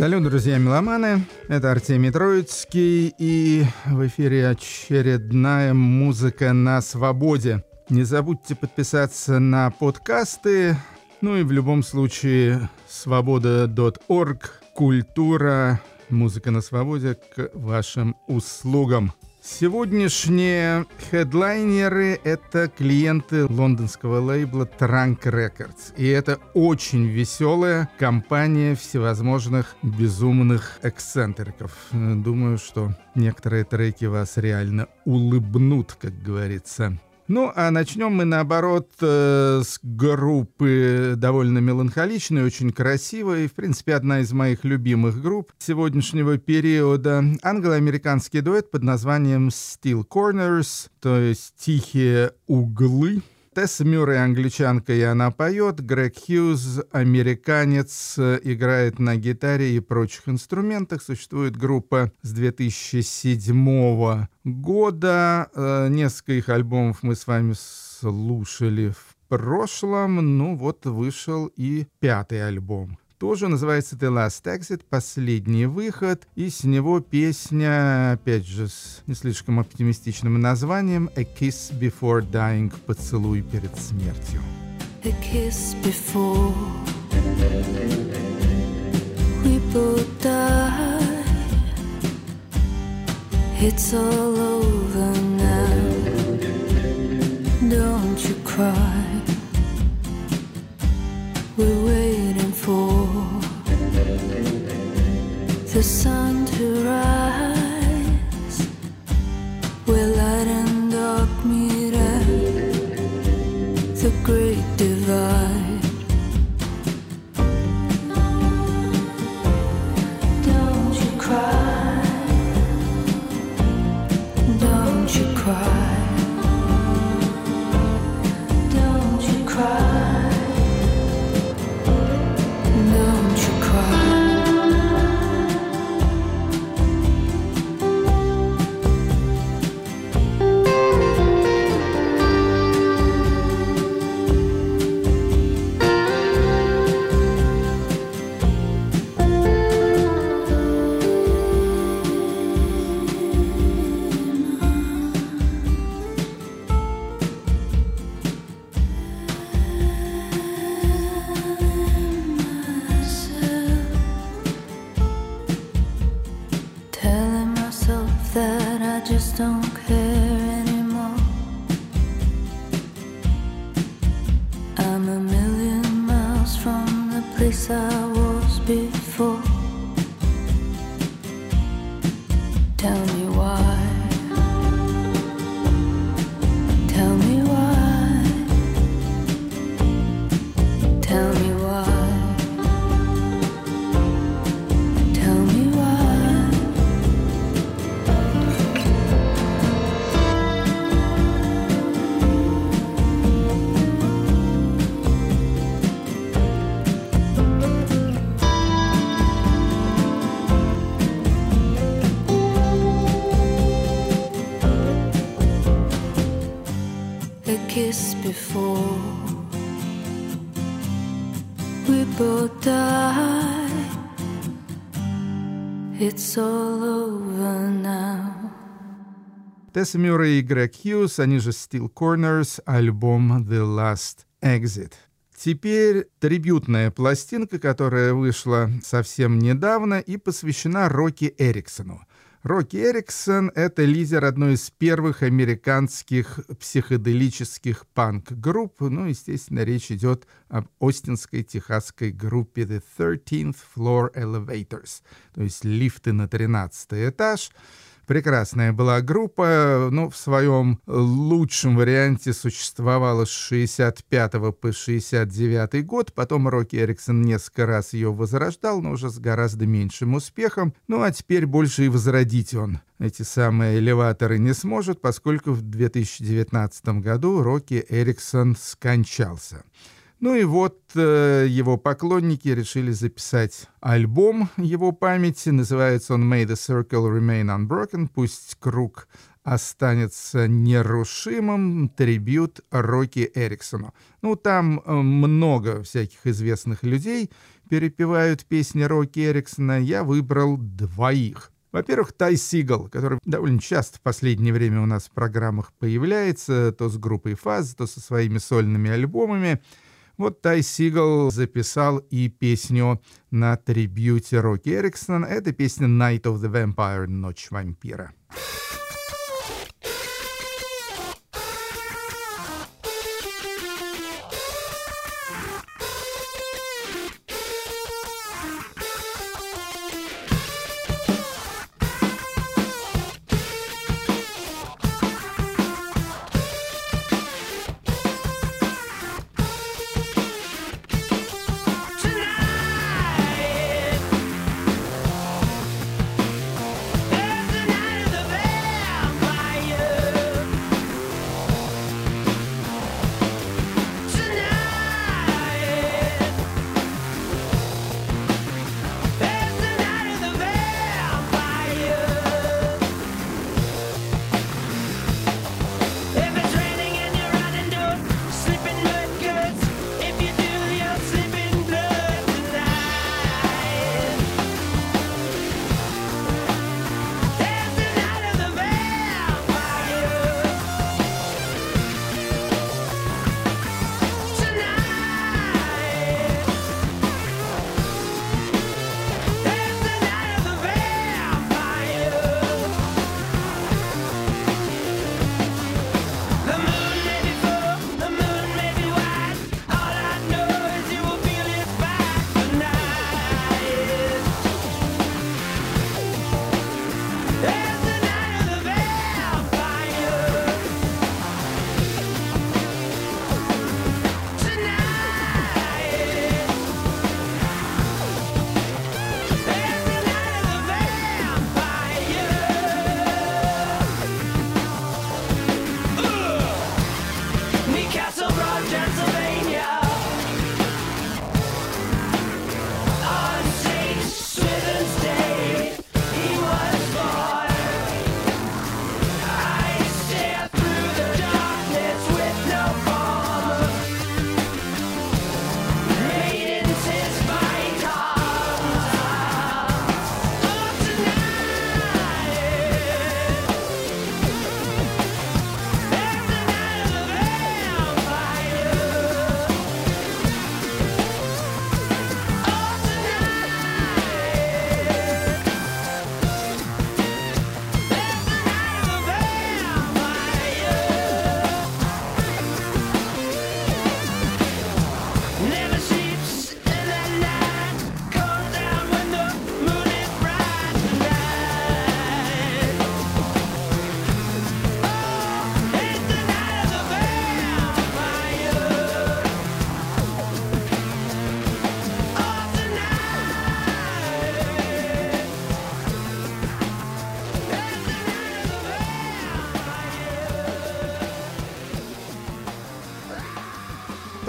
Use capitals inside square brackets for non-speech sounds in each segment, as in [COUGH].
Салют, друзья меломаны, это Артемий Троицкий, и в эфире очередная музыка на свободе. Не забудьте подписаться на подкасты, ну и в любом случае свобода.орг, культура, музыка на свободе к вашим услугам. Сегодняшние хедлайнеры — это клиенты лондонского лейбла Trunk Records. И это очень веселая компания всевозможных безумных эксцентриков. Думаю, что некоторые треки вас реально улыбнут, как говорится. Ну, а начнем мы, наоборот, э, с группы довольно меланхоличной, очень красивой. В принципе, одна из моих любимых групп сегодняшнего периода. Англо-американский дуэт под названием Steel Corners, то есть «Тихие углы». Тесса Мюррей англичанка, и она поет. Грег Хьюз, американец, играет на гитаре и прочих инструментах. Существует группа с 2007 года. Э, несколько их альбомов мы с вами слушали в прошлом. Ну вот вышел и пятый альбом тоже называется The Last Exit, последний выход, и с него песня, опять же, с не слишком оптимистичным названием A Kiss Before Dying, поцелуй перед смертью. A kiss before we both die It's all Тесса Мюррей и Грег Хьюз, они же Steel Corners, альбом The Last Exit. Теперь трибютная пластинка, которая вышла совсем недавно и посвящена Рокки Эриксону. Рокки Эриксон — это лидер одной из первых американских психоделических панк-групп. Ну, естественно, речь идет об остинской техасской группе The 13th Floor Elevators, то есть лифты на 13 этаж. Прекрасная была группа, но в своем лучшем варианте существовала с 65 по 69 год. Потом Рокки Эриксон несколько раз ее возрождал, но уже с гораздо меньшим успехом. Ну а теперь больше и возродить он эти самые элеваторы не сможет, поскольку в 2019 году Рокки Эриксон скончался. Ну и вот э, его поклонники решили записать альбом его памяти. Называется он «May the Circle Remain Unbroken». Пусть круг останется нерушимым. Трибют Рокки Эриксону. Ну, там э, много всяких известных людей перепевают песни Рокки Эриксона, я выбрал двоих. Во-первых, Тай Сигал, который довольно часто в последнее время у нас в программах появляется, то с группой Фаз, то со своими сольными альбомами. Вот Тай Сигал записал и песню на трибьюте Рокки Эриксона. Это песня «Night of the Vampire» — «Ночь вампира».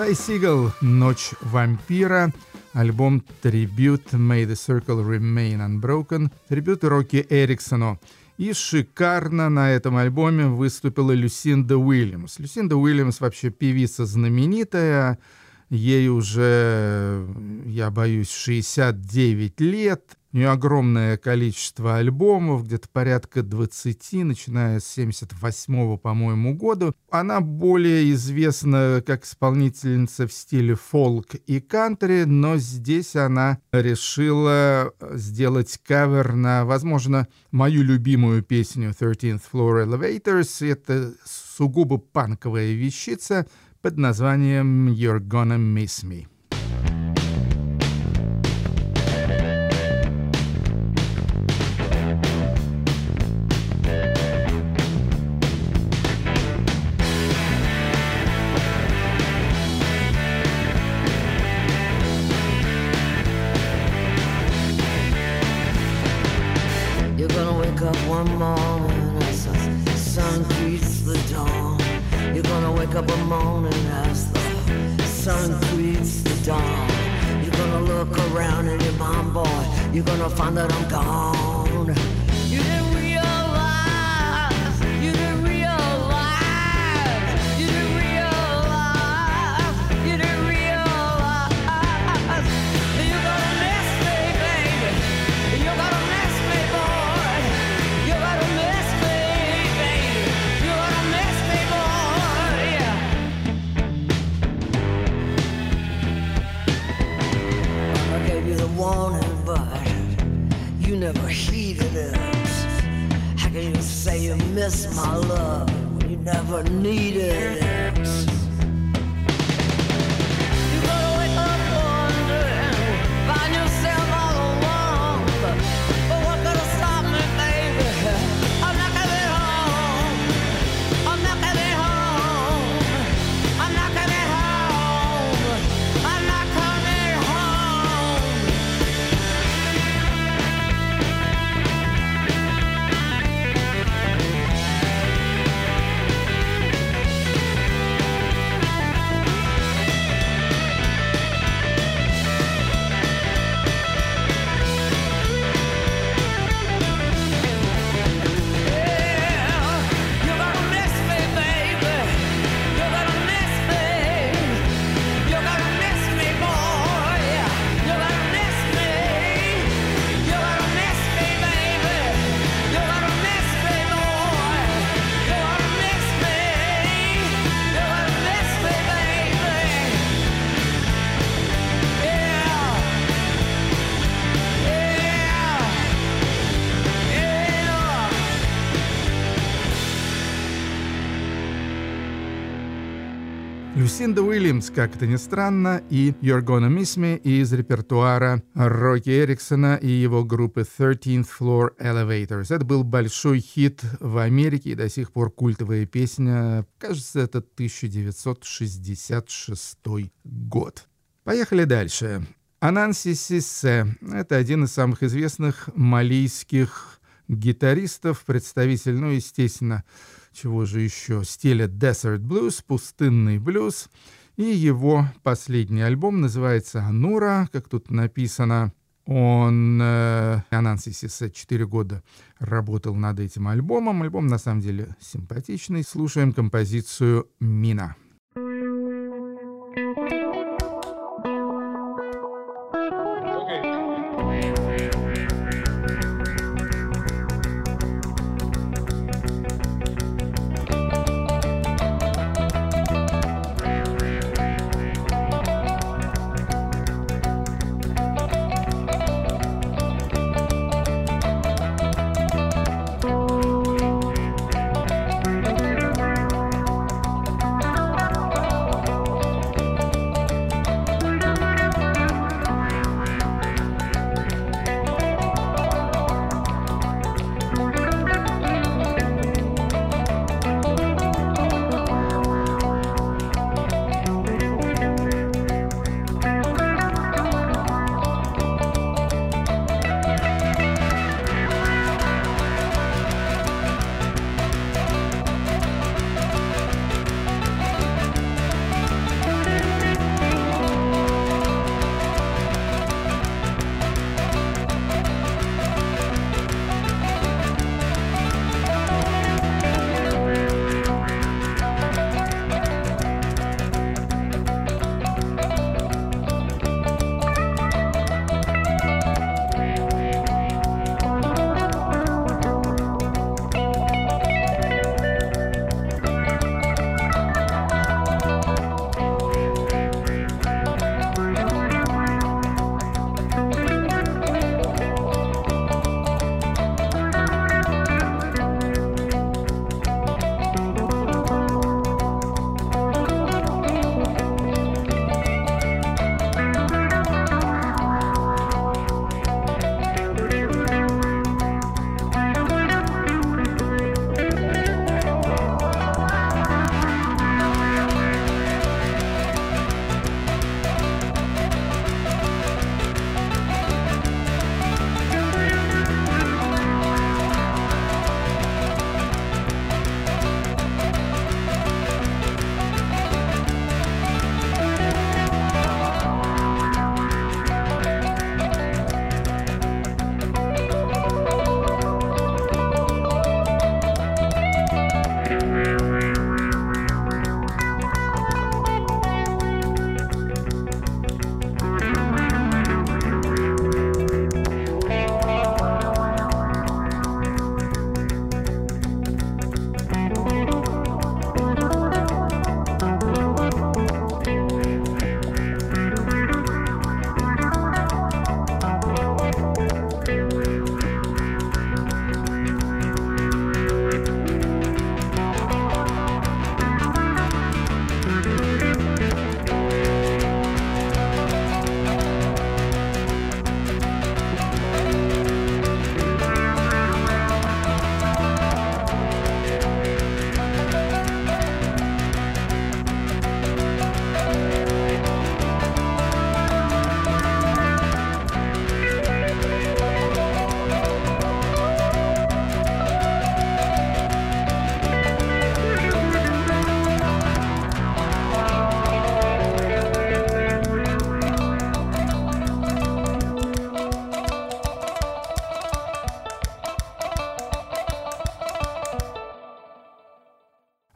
Тай Сигал «Ночь вампира», альбом «Tribute May the Circle Remain Unbroken», трибют Рокки Эриксону. И шикарно на этом альбоме выступила Люсинда Уильямс. Люсинда Уильямс вообще певица знаменитая, ей уже, я боюсь, 69 лет, у нее огромное количество альбомов, где-то порядка 20, начиная с 78 по-моему, года. Она более известна как исполнительница в стиле фолк и кантри, но здесь она решила сделать кавер на, возможно, мою любимую песню 13th Floor Elevators. Это сугубо панковая вещица под названием «You're Gonna Miss Me». Люсинда Уильямс, как это ни странно, и You're Gonna Miss Me из репертуара Рокки Эриксона и его группы 13th Floor Elevators. Это был большой хит в Америке и до сих пор культовая песня. Кажется, это 1966 год. Поехали дальше. Ананси Сиссе — это один из самых известных малийских гитаристов, представитель, ну, естественно, чего же еще, стиля Desert Blues, пустынный блюз. И его последний альбом называется «Анура», как тут написано. Он, э, Ананси Сисе, 4 года работал над этим альбомом. Альбом, на самом деле, симпатичный. Слушаем композицию «Мина».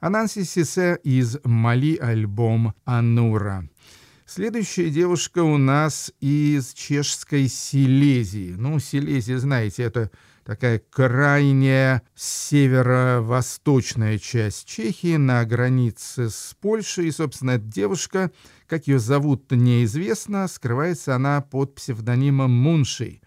А Нанси Сисе из Мали альбом «Анура». Следующая девушка у нас из чешской Силезии. Ну, Силезия, знаете, это такая крайняя северо-восточная часть Чехии на границе с Польшей. И, собственно, эта девушка, как ее зовут, неизвестно, скрывается она под псевдонимом Муншей.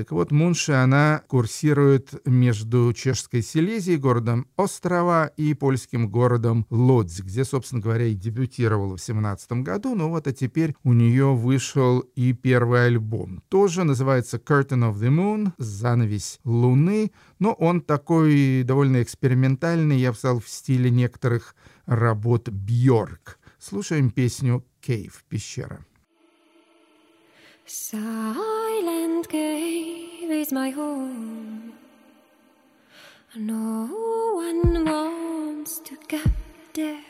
Так вот, Мунши, она курсирует между чешской Силезией, городом Острова, и польским городом Лодзь, где, собственно говоря, и дебютировала в 17 году. Ну вот, а теперь у нее вышел и первый альбом. Тоже называется «Curtain of the Moon», «Занавесь Луны», но он такой довольно экспериментальный, я бы сказал, в стиле некоторых работ Бьорк. Слушаем песню «Кейв», «Пещера». Silent cave is my home. No one wants to come there.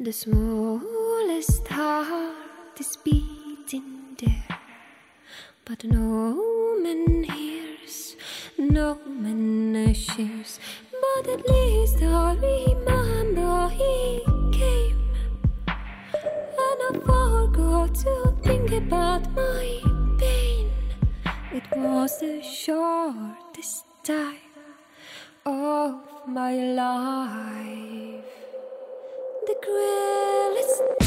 The smallest heart is beating there, but no man hears, no man shares. But at least I remember he came, and I forgot to think about pain. It was the shortest time of my life, the cruelest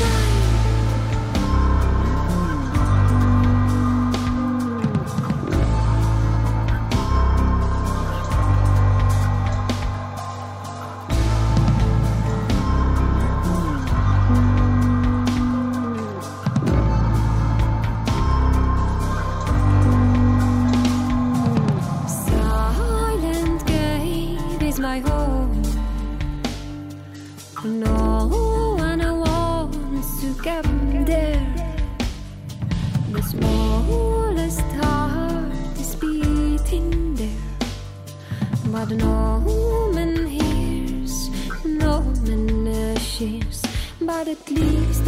but no man hears, no man shares. But at least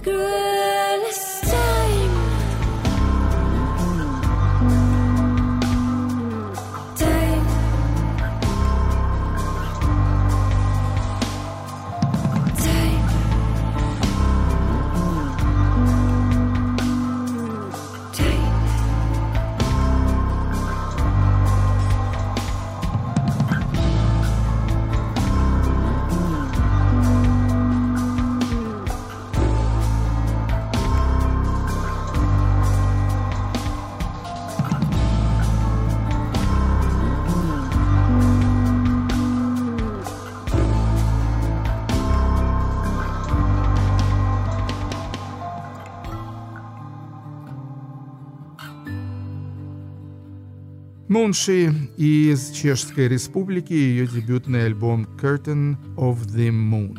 the. Мунши из Чешской Республики, ее дебютный альбом «Curtain of the Moon».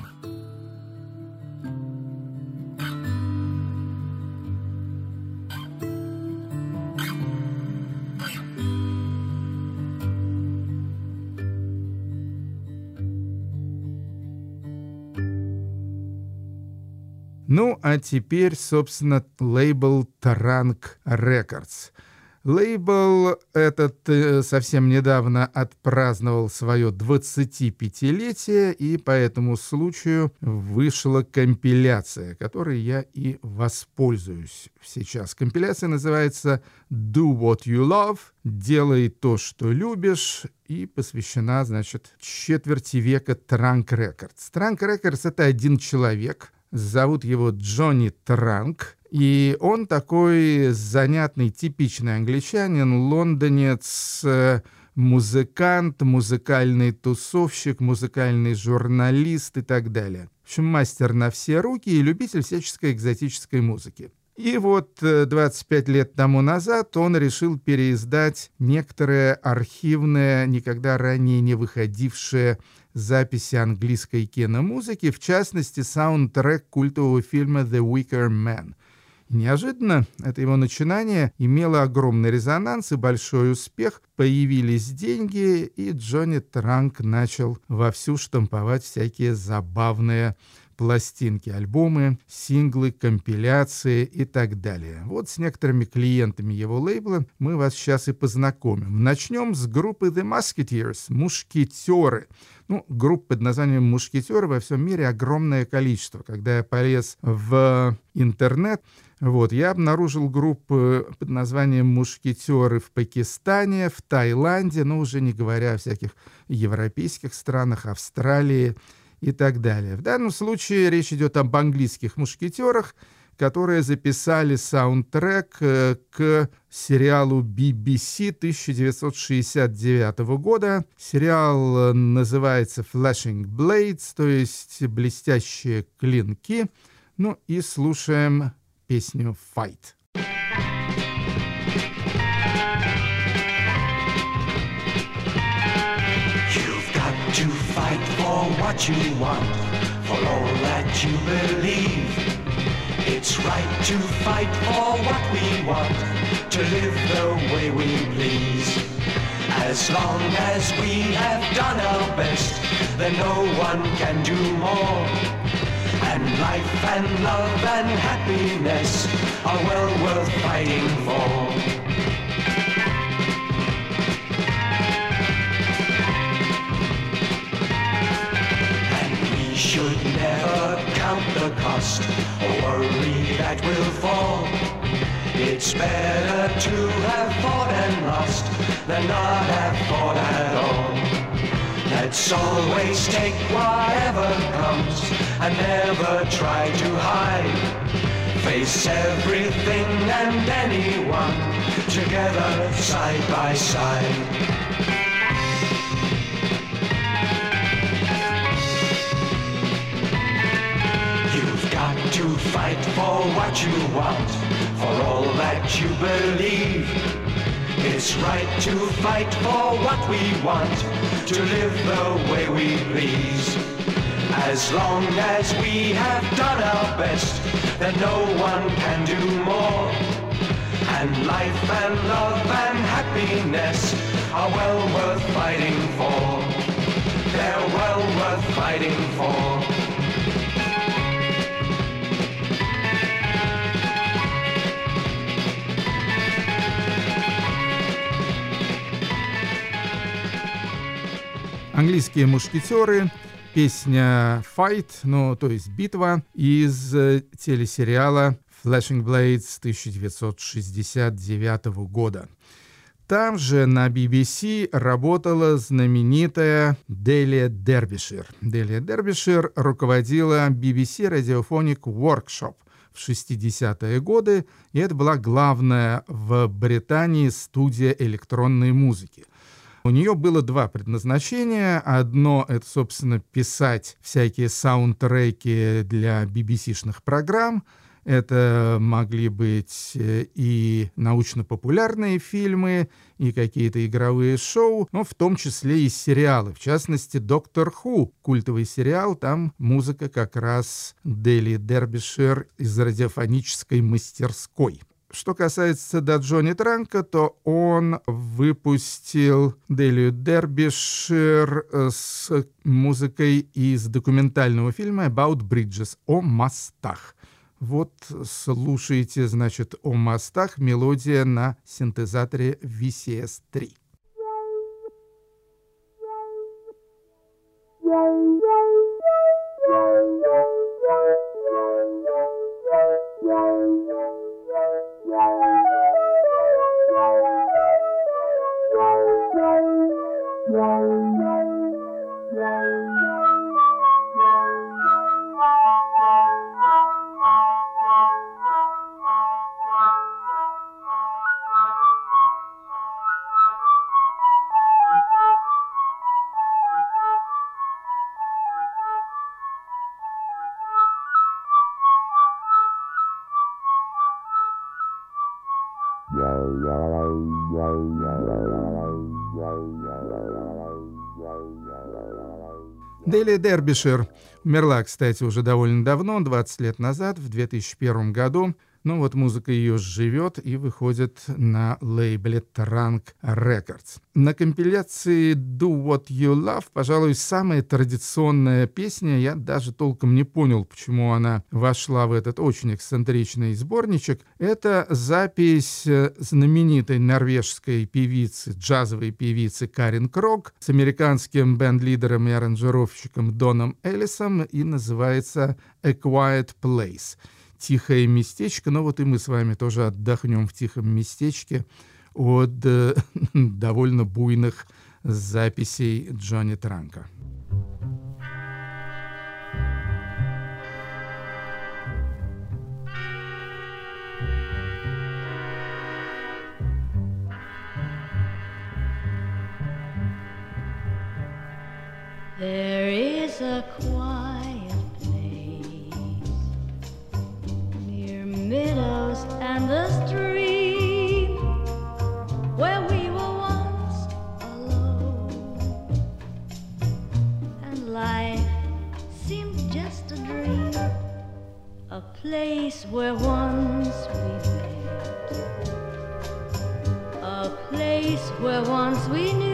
Ну, а теперь, собственно, лейбл Таранг Records. Лейбл этот э, совсем недавно отпраздновал свое 25-летие, и по этому случаю вышла компиляция, которой я и воспользуюсь сейчас. Компиляция называется «Do What You Love» — «Делай то, что любишь», и посвящена, значит, четверти века Транк Рекордс. Транк Рекордс — это один человек, зовут его Джонни Транк, и он такой занятный, типичный англичанин, лондонец, э, музыкант, музыкальный тусовщик, музыкальный журналист и так далее. В общем, мастер на все руки и любитель всяческой экзотической музыки. И вот 25 лет тому назад он решил переиздать некоторые архивные, никогда ранее не выходившие записи английской киномузыки, в частности, саундтрек культового фильма «The Wicker Man». Неожиданно это его начинание имело огромный резонанс и большой успех, появились деньги, и Джонни Транк начал вовсю штамповать всякие забавные пластинки, альбомы, синглы, компиляции и так далее. Вот с некоторыми клиентами его лейбла мы вас сейчас и познакомим. Начнем с группы The Musketeers, «Мушкетеры». Ну, групп под названием «Мушкетеры» во всем мире огромное количество. Когда я полез в интернет, вот, я обнаружил группы под названием «Мушкетеры» в Пакистане, в Таиланде, ну, уже не говоря о всяких европейских странах, Австралии и так далее. В данном случае речь идет об английских мушкетерах, которые записали саундтрек э, к сериалу BBC 1969 года. Сериал э, называется «Flashing Blades», то есть «Блестящие клинки». Ну и слушаем песню «Fight». What you want, for all that you believe. It's right to fight for what we want, to live the way we please. As long as we have done our best, then no one can do more. And life and love and happiness are well worth fighting for. Should never count the cost or worry that will fall. It's better to have fought and lost than not have fought at all. Let's always take whatever comes and never try to hide. Face everything and anyone together side by side. To fight for what you want, for all that you believe. It's right to fight for what we want, to live the way we please. As long as we have done our best, then no one can do more. And life and love and happiness are well worth fighting for. They're well worth fighting for. Английские мушкетеры, песня «Fight», ну, то есть «Битва» из э, телесериала «Flashing Blades» 1969 года. Там же на BBC работала знаменитая Делия Дербишир. Делия Дербишир руководила BBC Radiophonic Workshop в 60-е годы, и это была главная в Британии студия электронной музыки. У нее было два предназначения. Одно — это, собственно, писать всякие саундтреки для BBC-шных программ. Это могли быть э, и научно-популярные фильмы, и какие-то игровые шоу, но в том числе и сериалы. В частности, «Доктор Ху» — культовый сериал. Там музыка как раз Дели Дербишир из радиофонической мастерской. Что касается Даджони Транка, то он выпустил Делию Дербишир с музыкой из документального фильма «About Bridges» о мостах. Вот слушайте, значит, о мостах мелодия на синтезаторе VCS-3. Yeah, yeah, yeah, yeah, yeah. Дели Дербишир умерла, кстати, уже довольно давно, 20 лет назад, в 2001 году. Ну вот музыка ее живет и выходит на лейбле Trunk Records. На компиляции Do What You Love, пожалуй, самая традиционная песня. Я даже толком не понял, почему она вошла в этот очень эксцентричный сборничек. Это запись э, знаменитой норвежской певицы, джазовой певицы Карин Крок с американским бенд-лидером и аранжировщиком Доном Эллисом и называется «A Quiet Place» тихое местечко. Но вот и мы с вами тоже отдохнем в тихом местечке от э, [LAUGHS] довольно буйных записей Джонни Транка. There is a place where once we met. A place where once we knew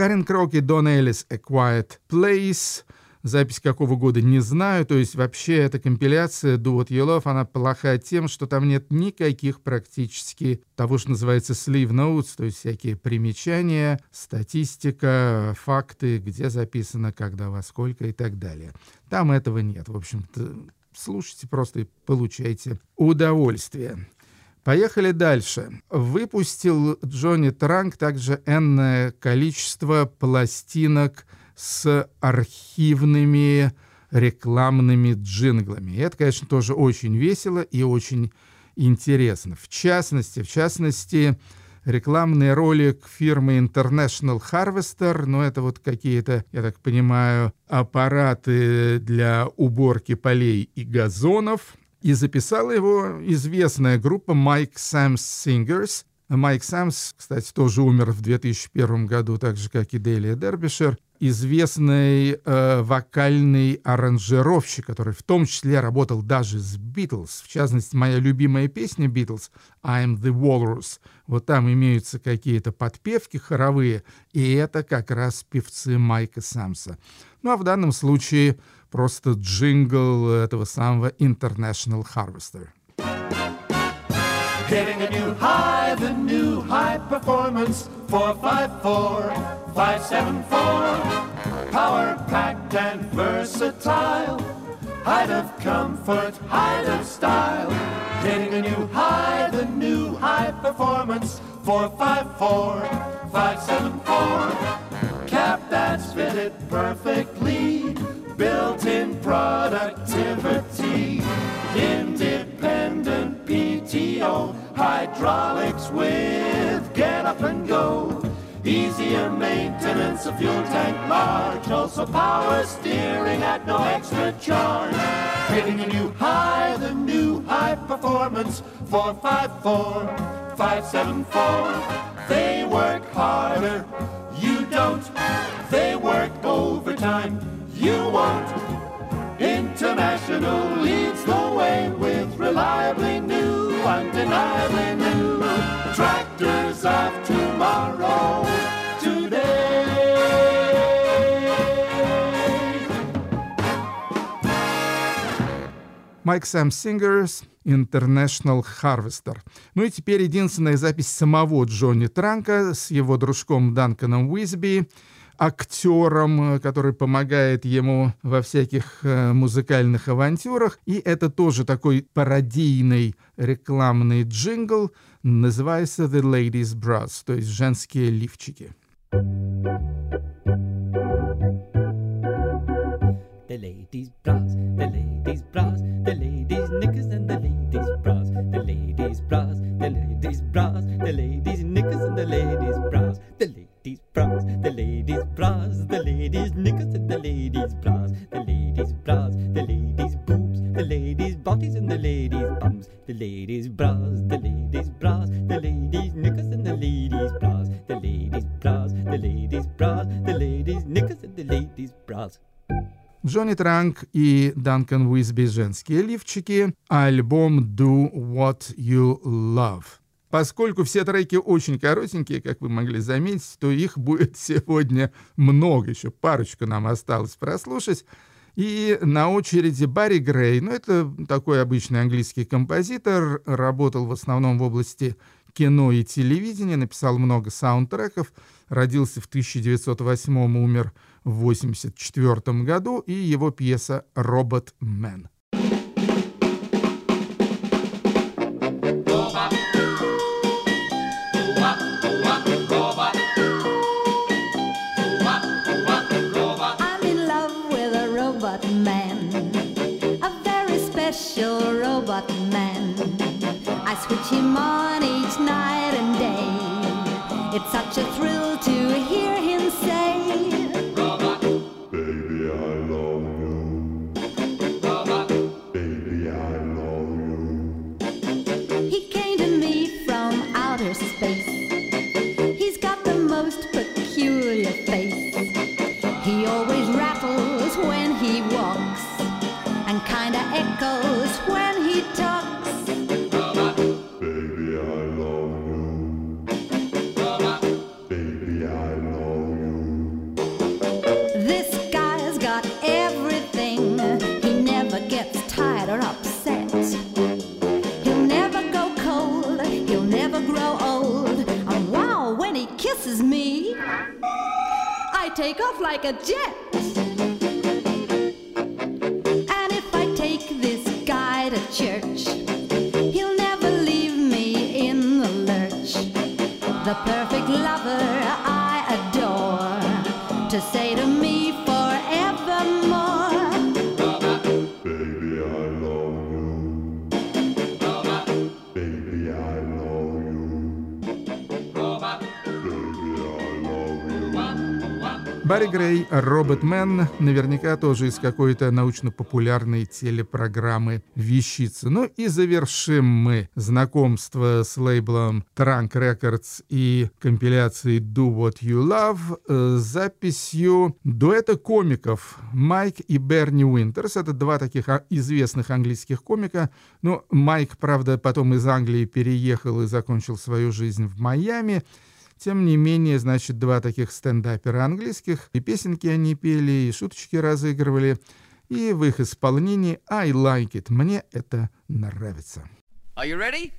Карен Кроки, Дон Эллис, A Quiet Place. Запись какого года не знаю. То есть вообще эта компиляция Do What You Love, она плохая тем, что там нет никаких практически того, что называется sleeve notes, то есть всякие примечания, статистика, факты, где записано, когда, во сколько и так далее. Там этого нет. В общем-то, слушайте просто и получайте удовольствие. Поехали дальше. Выпустил Джонни Транк также энное количество пластинок с архивными рекламными джинглами. И это, конечно, тоже очень весело и очень интересно. В частности, в частности, рекламный ролик фирмы International Harvester, но это вот какие-то, я так понимаю, аппараты для уборки полей и газонов – и записала его известная группа Mike Sam's Singers. Майк Самс, кстати, тоже умер в 2001 году, так же, как и Делия Дербишер, известный э, вокальный аранжировщик, который в том числе работал даже с Битлз. В частности, моя любимая песня Битлз «I'm the Walrus». Вот там имеются какие-то подпевки хоровые, и это как раз певцы Майка Самса. Ну а в данном случае просто джингл этого самого International Harvester. Hitting a new high, the new high performance. 454, 574. Power packed and versatile. Height of comfort, height of style. Hitting a new high, the new high performance. 454, 574. Cap that's fitted perfectly. Built in productivity. Independent PTO. Hydraulics with get up and go. Easier maintenance, a fuel tank large. Also power steering at no extra charge. Hitting a new high, the new high performance. 454, 574. They work harder, you don't. They work overtime, you won't. International leads the way with reliably new, undeniably new tractors of tomorrow. Майк Сэм Сингерс International Harvester. Ну и теперь единственная запись самого Джонни Транка с его дружком Данканом Уизби, актером, э, который помогает ему во всяких э, музыкальных авантюрах. И это тоже такой пародийный рекламный джингл, называется The Ladies Bras, то есть женские лифчики. the ladies' bras, the ladies' bras, the ladies' bras, the ladies' knickers and the ladies' bras, the ladies' bras, the ladies' bras, the ladies' knickers and the ladies' bras. Джонни Транк и Данкан Уизби «Женские лифчики», альбом «Do What You Love». Поскольку все треки очень коротенькие, как вы могли заметить, то их будет [LAUGHS] сегодня много, еще парочку нам осталось прослушать. И на очереди Барри Грей, ну это такой обычный английский композитор, работал в основном в области кино и телевидения, написал много саундтреков, родился в 1908 умер в 1984 году, и его пьеса «Робот switch him on each night and day. It's such a thrill to hear him Take off like a jet. And if I take this guy to church, he'll never leave me in the lurch. The perfect lover I Барри Грей, Робот Мэн, наверняка тоже из какой-то научно-популярной телепрограммы вещица. Ну и завершим мы знакомство с лейблом Trunk Records и компиляцией Do What You Love э, записью дуэта комиков Майк и Берни Уинтерс. Это два таких а, известных английских комика. Ну, Майк, правда, потом из Англии переехал и закончил свою жизнь в Майами. Тем не менее, значит, два таких стендапера английских, и песенки они пели, и шуточки разыгрывали, и в их исполнении «I like it» мне это нравится. Are you ready?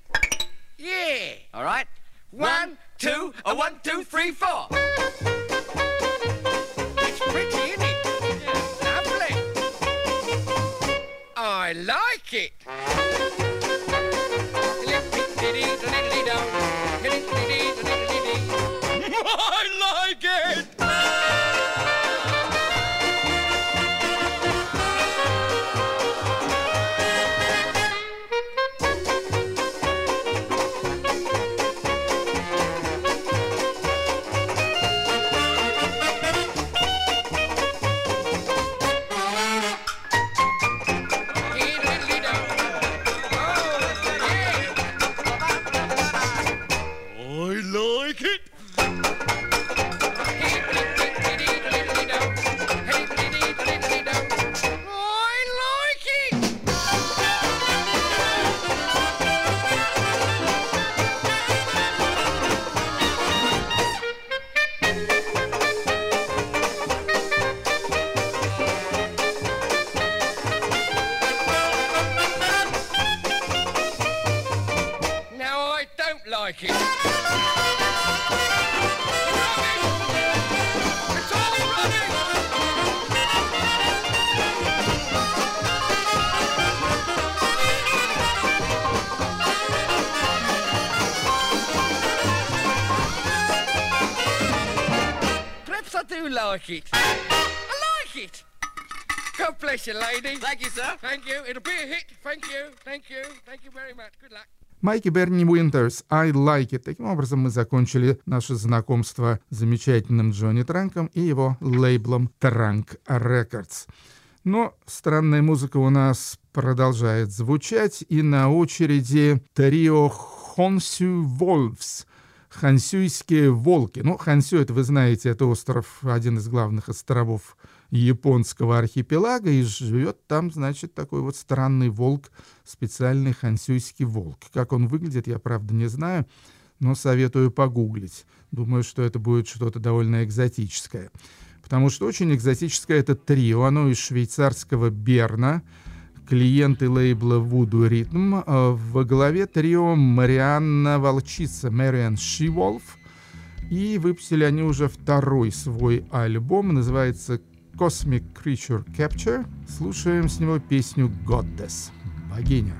Yeah. All right. One, two, a one, two, three, four. It's pretty, isn't it? Yeah, lovely. I like it. Thank you, sir. Thank you. It'll be a hit. Thank you. Thank you. Thank you very much. Good luck. Майки Берни Уинтерс, I Like It. Таким образом, мы закончили наше знакомство с замечательным Джонни Транком и его лейблом Транк Records. Но странная музыка у нас продолжает звучать, и на очереди трио Хонсю Wolves. Хансюйские волки. Ну, Хансю, это вы знаете, это остров, один из главных островов японского архипелага, и живет там, значит, такой вот странный волк, специальный хансюйский волк. Как он выглядит, я, правда, не знаю, но советую погуглить. Думаю, что это будет что-то довольно экзотическое. Потому что очень экзотическое это трио. Оно из швейцарского Берна, клиенты лейбла Voodoo Rhythm. А Во главе трио Марианна Волчица, Мэриан Шиволф. И выпустили они уже второй свой альбом, называется Cosmic Creature Capture. Слушаем с него песню Goddess, богиня.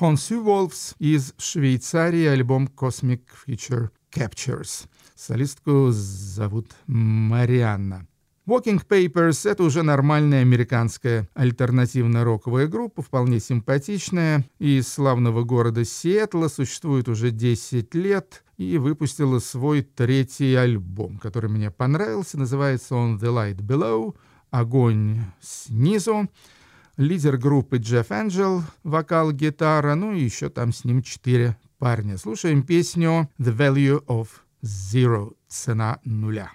Honsu Wolves из Швейцарии, альбом Cosmic Future Captures. Солистку зовут Марианна. Walking Papers — это уже нормальная американская альтернативно-роковая группа, вполне симпатичная, из славного города Сиэтла, существует уже 10 лет и выпустила свой третий альбом, который мне понравился. Называется он «The Light Below», «Огонь снизу». Лидер группы Джефф Энджел, вокал, гитара, ну и еще там с ним четыре парня. Слушаем песню «The Value of Zero» — «Цена нуля».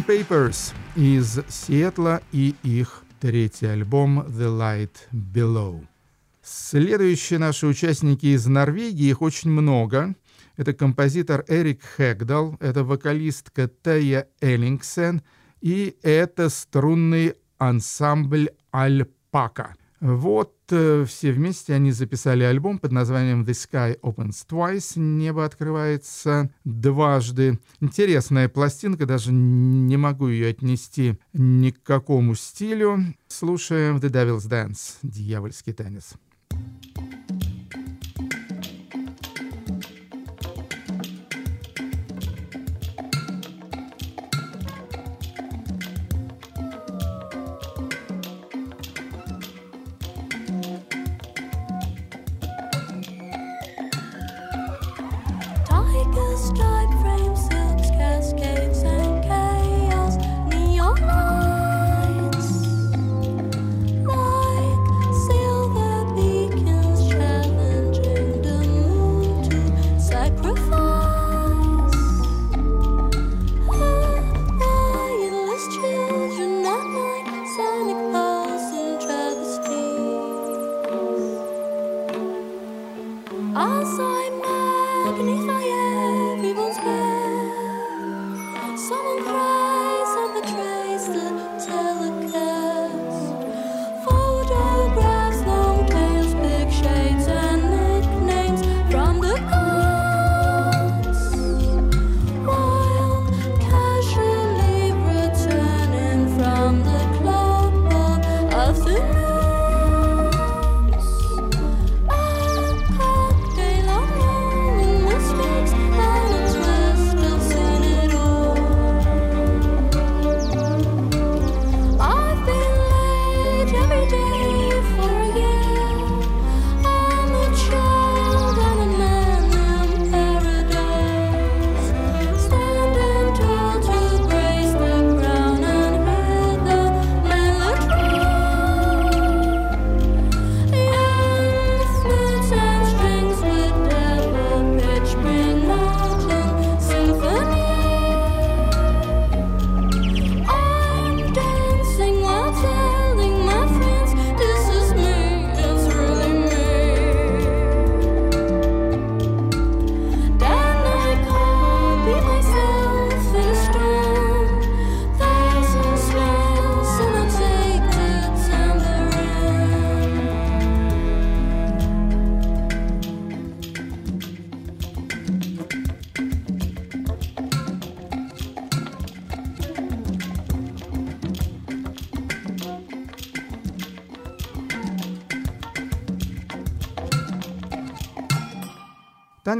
Walking Papers из Сиэтла и их третий альбом The Light Below. Следующие наши участники из Норвегии, их очень много. Это композитор Эрик Хэгдал, это вокалистка Тея Эллингсен и это струнный ансамбль «Альпака». Вот э, все вместе они записали альбом под названием «The Sky Opens Twice» — «Небо открывается дважды». Интересная пластинка, даже не могу ее отнести ни к какому стилю. Слушаем «The Devil's Dance» — «Дьявольский танец».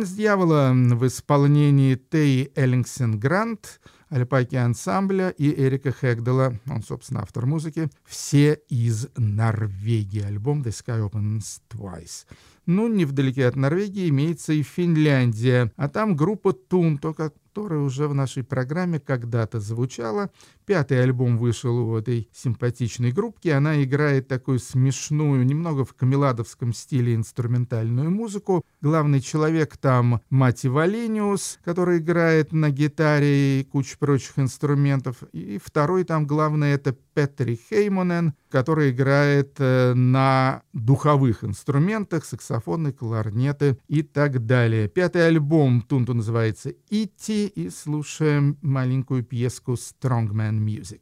«Танец дьявола» в исполнении Теи Эллингсен Грант, Альпаки ансамбля и Эрика Хэгдела, он, собственно, автор музыки, все из Норвегии. Альбом «The Sky Opens Twice». Ну, невдалеке от Норвегии имеется и Финляндия, а там группа Тунто, которая уже в нашей программе когда-то звучала. Пятый альбом вышел у этой симпатичной группки. Она играет такую смешную, немного в камеладовском стиле инструментальную музыку. Главный человек там Мати Валениус, который играет на гитаре и кучу прочих инструментов. И второй там главный это Петри Хеймонен, который играет э, на духовых инструментах, саксофоны, кларнеты и так далее. Пятый альбом Тунту называется «Ити», и слушаем маленькую пьеску «Strongman Music».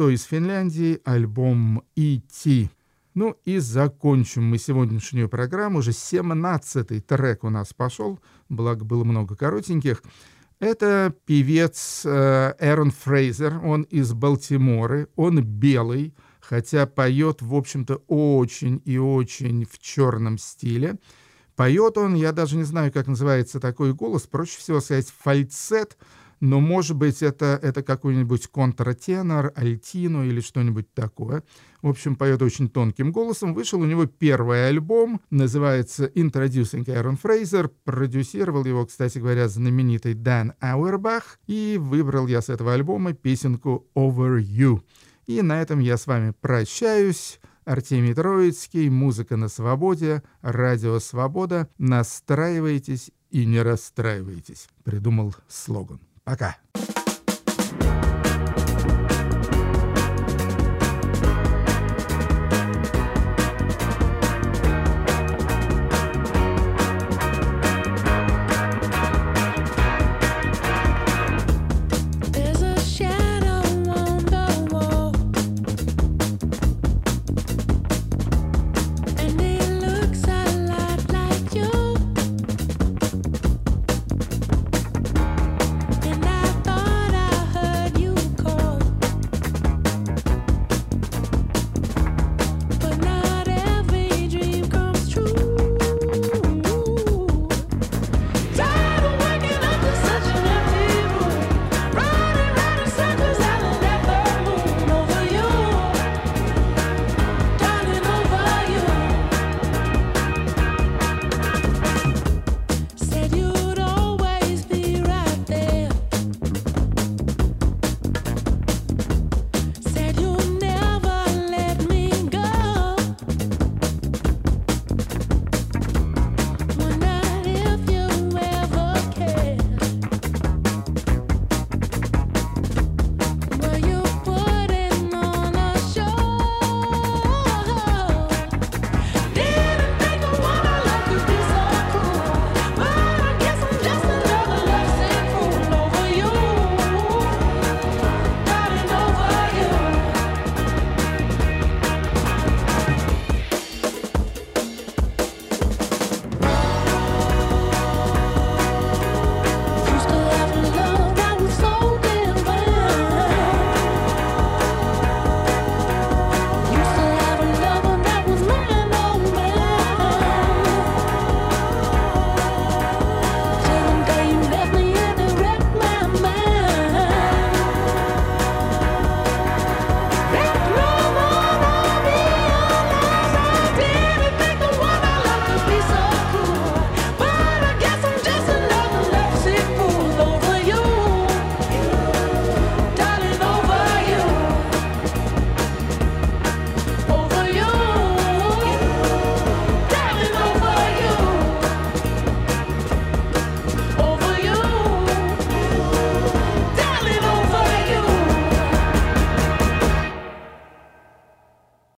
Тунто из Финляндии, альбом «Идти». Ну и закончим мы сегодняшнюю программу. Уже 17-й трек у нас пошел, благо было много коротеньких. Это певец э, Эрон Фрейзер, он из Балтиморы, он белый, хотя поет, в общем-то, очень и очень в черном стиле. Поет он, я даже не знаю, как называется такой голос, проще всего сказать фальцет — но, может быть, это, это какой-нибудь контратенор, альтино или что-нибудь такое. В общем, поет очень тонким голосом. Вышел у него первый альбом, называется «Introducing Aaron Fraser». Продюсировал его, кстати говоря, знаменитый Дэн Ауэрбах. И выбрал я с этого альбома песенку «Over You». И на этом я с вами прощаюсь. Артемий Троицкий, музыка на свободе, радио «Свобода». Настраивайтесь и не расстраивайтесь. Придумал слоган. Pra.